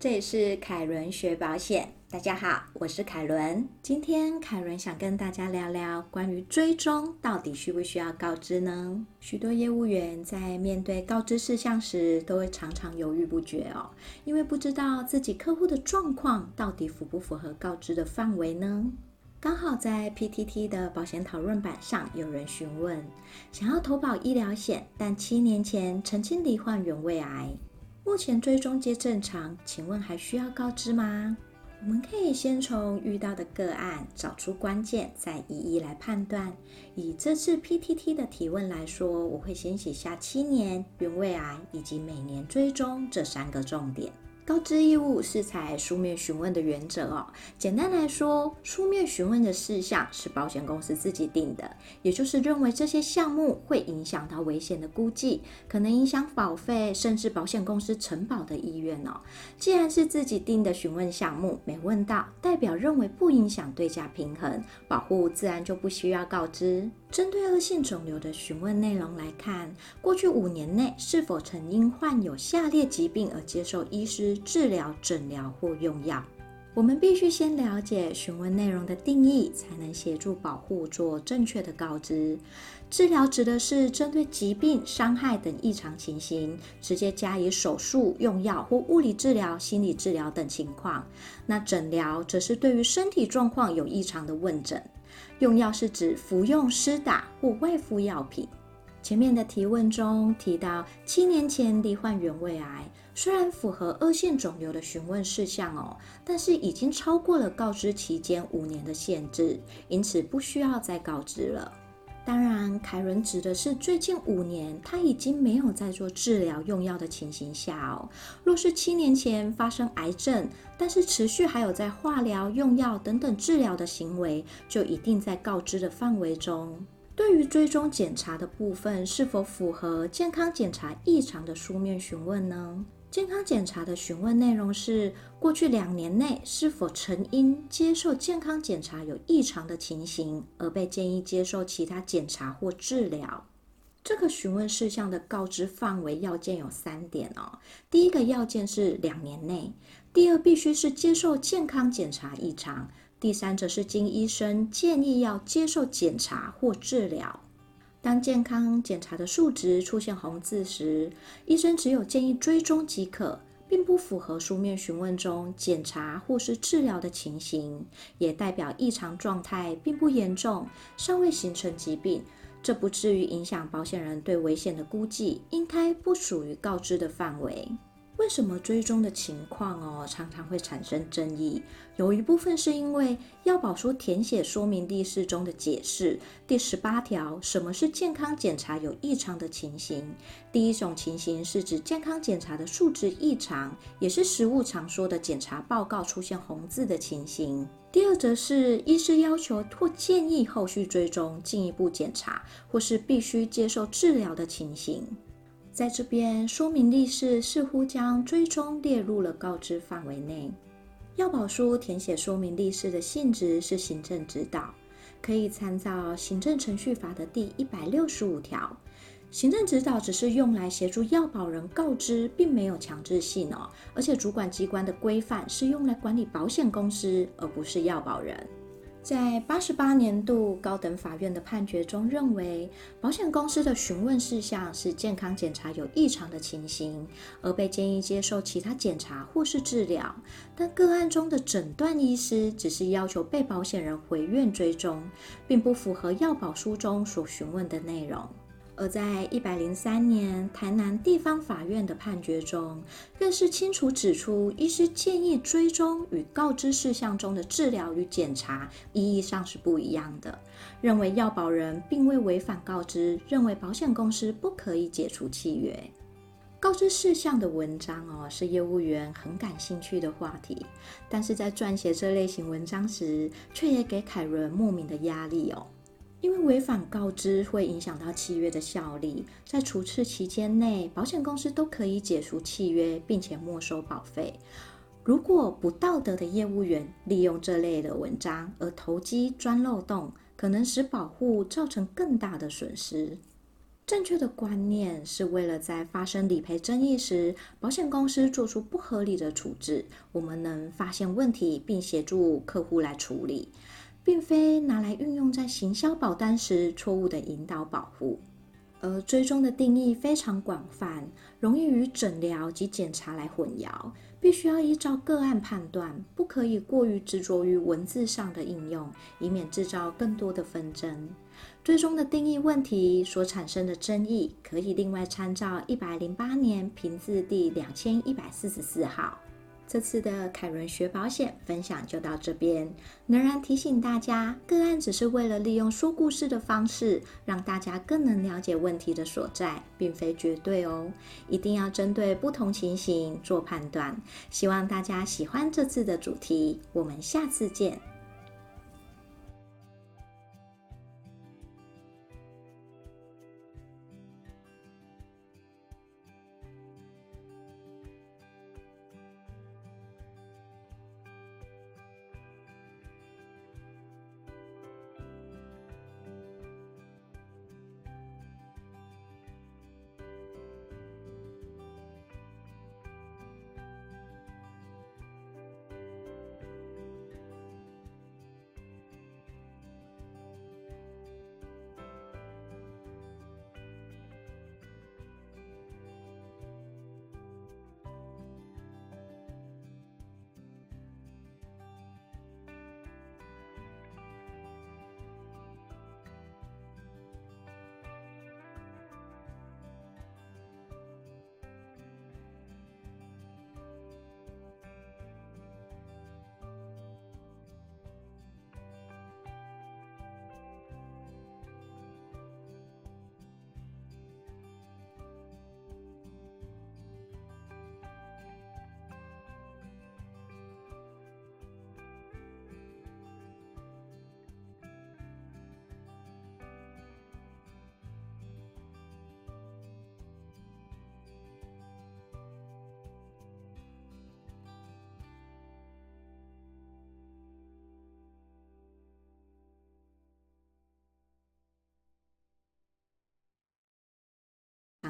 这里是凯伦学保险，大家好，我是凯伦。今天凯伦想跟大家聊聊关于追踪到底需不需要告知呢？许多业务员在面对告知事项时，都会常常犹豫不决哦，因为不知道自己客户的状况到底符不符合告知的范围呢？刚好在 PTT 的保险讨论版上，有人询问，想要投保医疗险，但七年前曾经罹患原位癌。目前追踪皆正常，请问还需要告知吗？我们可以先从遇到的个案找出关键，再一一来判断。以这次 PTT 的提问来说，我会先写下七年、原位癌以及每年追踪这三个重点。告知义务是采书面询问的原则哦。简单来说，书面询问的事项是保险公司自己定的，也就是认为这些项目会影响到危险的估计，可能影响保费，甚至保险公司承保的意愿哦。既然是自己定的询问项目，没问到，代表认为不影响对价平衡，保护自然就不需要告知。针对恶性肿瘤的询问内容来看，过去五年内是否曾因患有下列疾病而接受医师治疗、诊疗或用药？我们必须先了解询问内容的定义，才能协助保护做正确的告知。治疗指的是针对疾病、伤害等异常情形，直接加以手术、用药或物理治疗、心理治疗等情况。那诊疗则是对于身体状况有异常的问诊。用药是指服用、施打或外敷药品。前面的提问中提到，七年前罹患原位癌，虽然符合恶性肿瘤的询问事项哦，但是已经超过了告知期间五年的限制，因此不需要再告知了。当然，凯伦指的是最近五年他已经没有在做治疗用药的情形下哦。若是七年前发生癌症，但是持续还有在化疗、用药等等治疗的行为，就一定在告知的范围中。对于追踪检查的部分，是否符合健康检查异常的书面询问呢？健康检查的询问内容是：过去两年内是否曾因接受健康检查有异常的情形，而被建议接受其他检查或治疗？这个询问事项的告知范围要件有三点哦。第一个要件是两年内；第二，必须是接受健康检查异常；第三，则是经医生建议要接受检查或治疗。当健康检查的数值出现红字时，医生只有建议追踪即可，并不符合书面询问中检查或是治疗的情形，也代表异常状态并不严重，尚未形成疾病，这不至于影响保险人对危险的估计，应该不属于告知的范围。为什么追踪的情况哦常常会产生争议？有一部分是因为药保说填写说明历史中的解释第十八条，什么是健康检查有异常的情形？第一种情形是指健康检查的数值异常，也是实务常说的检查报告出现红字的情形。第二则是医师要求或建议后续追踪进一步检查，或是必须接受治疗的情形。在这边说明历史似乎将追踪列入了告知范围内。药保书填写说明历史的性质是行政指导，可以参照行政程序法的第一百六十五条。行政指导只是用来协助药保人告知，并没有强制性哦。而且主管机关的规范是用来管理保险公司，而不是药保人。在八十八年度高等法院的判决中，认为保险公司的询问事项是健康检查有异常的情形，而被建议接受其他检查或是治疗。但个案中的诊断医师只是要求被保险人回院追踪，并不符合药保书中所询问的内容。而在一百零三年台南地方法院的判决中，更是清楚指出，医师建议追踪与告知事项中的治疗与检查意义上是不一样的，认为药保人并未违反告知，认为保险公司不可以解除契约。告知事项的文章哦，是业务员很感兴趣的话题，但是在撰写这类型文章时，却也给凯伦莫名的压力哦。因为违反告知会影响到契约的效力，在除斥期间内，保险公司都可以解除契约，并且没收保费。如果不道德的业务员利用这类的文章而投机钻漏洞，可能使保护造成更大的损失。正确的观念是为了在发生理赔争议时，保险公司做出不合理的处置，我们能发现问题并协助客户来处理，并非拿来运用在行销保单时错误的引导保护。而追踪的定义非常广泛，容易与诊疗及检查来混淆，必须要依照个案判断，不可以过于执着于文字上的应用，以免制造更多的纷争。追踪的定义问题所产生的争议，可以另外参照一百零八年评字第两千一百四十四号。这次的凯伦学保险分享就到这边，仍然提醒大家，个案只是为了利用说故事的方式，让大家更能了解问题的所在，并非绝对哦。一定要针对不同情形做判断。希望大家喜欢这次的主题，我们下次见。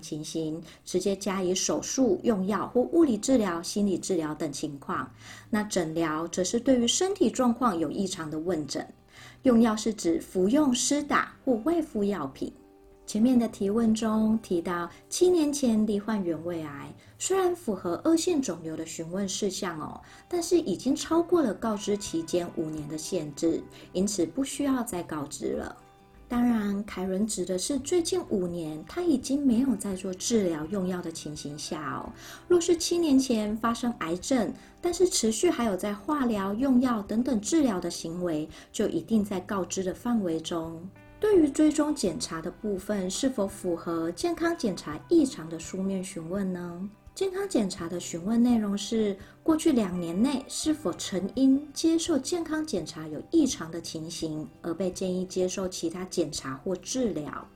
情形直接加以手术、用药或物理治疗、心理治疗等情况。那诊疗则是对于身体状况有异常的问诊。用药是指服用、施打或外敷药品。前面的提问中提到，七年前罹患原位癌，虽然符合恶性肿瘤的询问事项哦，但是已经超过了告知期间五年的限制，因此不需要再告知了。当然，凯伦指的是最近五年他已经没有在做治疗用药的情形下哦。若是七年前发生癌症，但是持续还有在化疗、用药等等治疗的行为，就一定在告知的范围中。对于追踪检查的部分，是否符合健康检查异常的书面询问呢？健康检查的询问内容是：过去两年内是否曾因接受健康检查有异常的情形而被建议接受其他检查或治疗？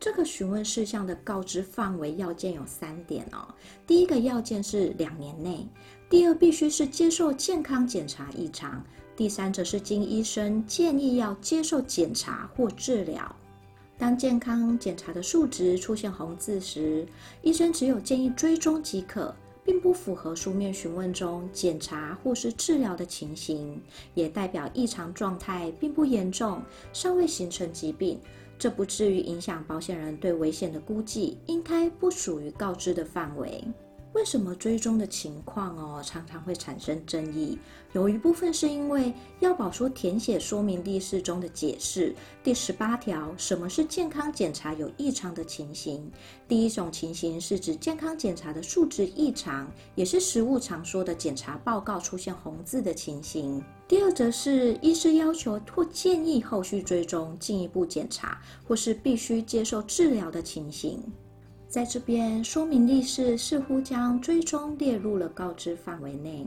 这个询问事项的告知范围要件有三点哦。第一个要件是两年内；第二，必须是接受健康检查异常；第三，则是经医生建议要接受检查或治疗。当健康检查的数值出现红字时，医生只有建议追踪即可，并不符合书面询问中检查或是治疗的情形，也代表异常状态并不严重，尚未形成疾病，这不至于影响保险人对危险的估计，应该不属于告知的范围。为什么追踪的情况哦常常会产生争议？有一部分是因为药保说填写说明历史中的解释第十八条，什么是健康检查有异常的情形？第一种情形是指健康检查的数值异常，也是实务常说的检查报告出现红字的情形。第二则是医师要求或建议后续追踪、进一步检查，或是必须接受治疗的情形。在这边说明历史似乎将追踪列入了告知范围内。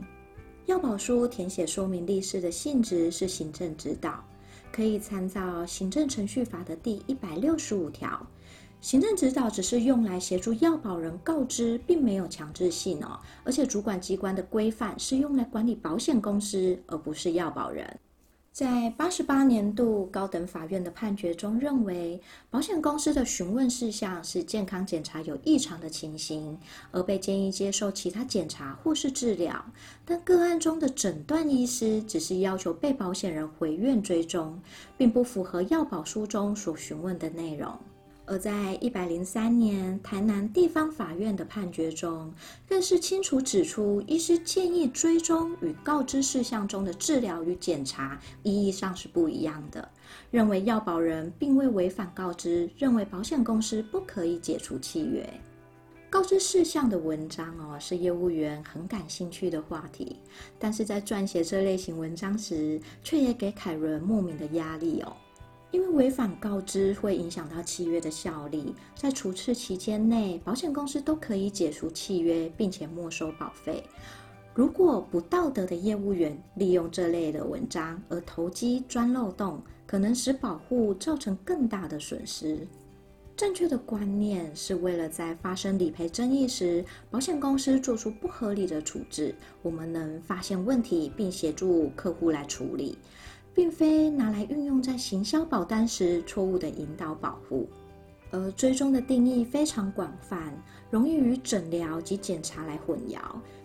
药保书填写说明历史的性质是行政指导，可以参照行政程序法的第一百六十五条。行政指导只是用来协助药保人告知，并没有强制性哦。而且主管机关的规范是用来管理保险公司，而不是药保人。在八十八年度高等法院的判决中，认为保险公司的询问事项是健康检查有异常的情形，而被建议接受其他检查或是治疗。但个案中的诊断医师只是要求被保险人回院追踪，并不符合药保书中所询问的内容。而在一百零三年台南地方法院的判决中，更是清楚指出，医师建议追踪与告知事项中的治疗与检查意义上是不一样的。认为要保人并未违反告知，认为保险公司不可以解除契约。告知事项的文章哦，是业务员很感兴趣的话题，但是在撰写这类型文章时，却也给凯伦莫名的压力哦。因为违反告知会影响到契约的效力，在处置期间内，保险公司都可以解除契约，并且没收保费。如果不道德的业务员利用这类的文章而投机钻漏洞，可能使保护造成更大的损失。正确的观念是为了在发生理赔争议时，保险公司做出不合理的处置，我们能发现问题并协助客户来处理。并非拿来运用在行销保单时错误的引导保护，而追踪的定义非常广泛，容易与诊疗及检查来混淆，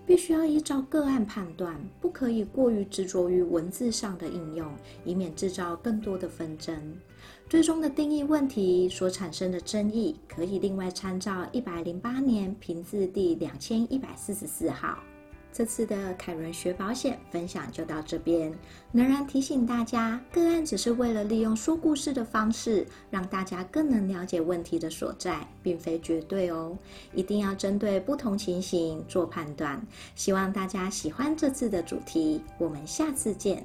必须要依照个案判断，不可以过于执着于文字上的应用，以免制造更多的纷争。追踪的定义问题所产生的争议，可以另外参照一百零八年平字第两千一百四十四号。这次的凯伦学保险分享就到这边，仍然提醒大家，个案只是为了利用说故事的方式，让大家更能了解问题的所在，并非绝对哦。一定要针对不同情形做判断。希望大家喜欢这次的主题，我们下次见。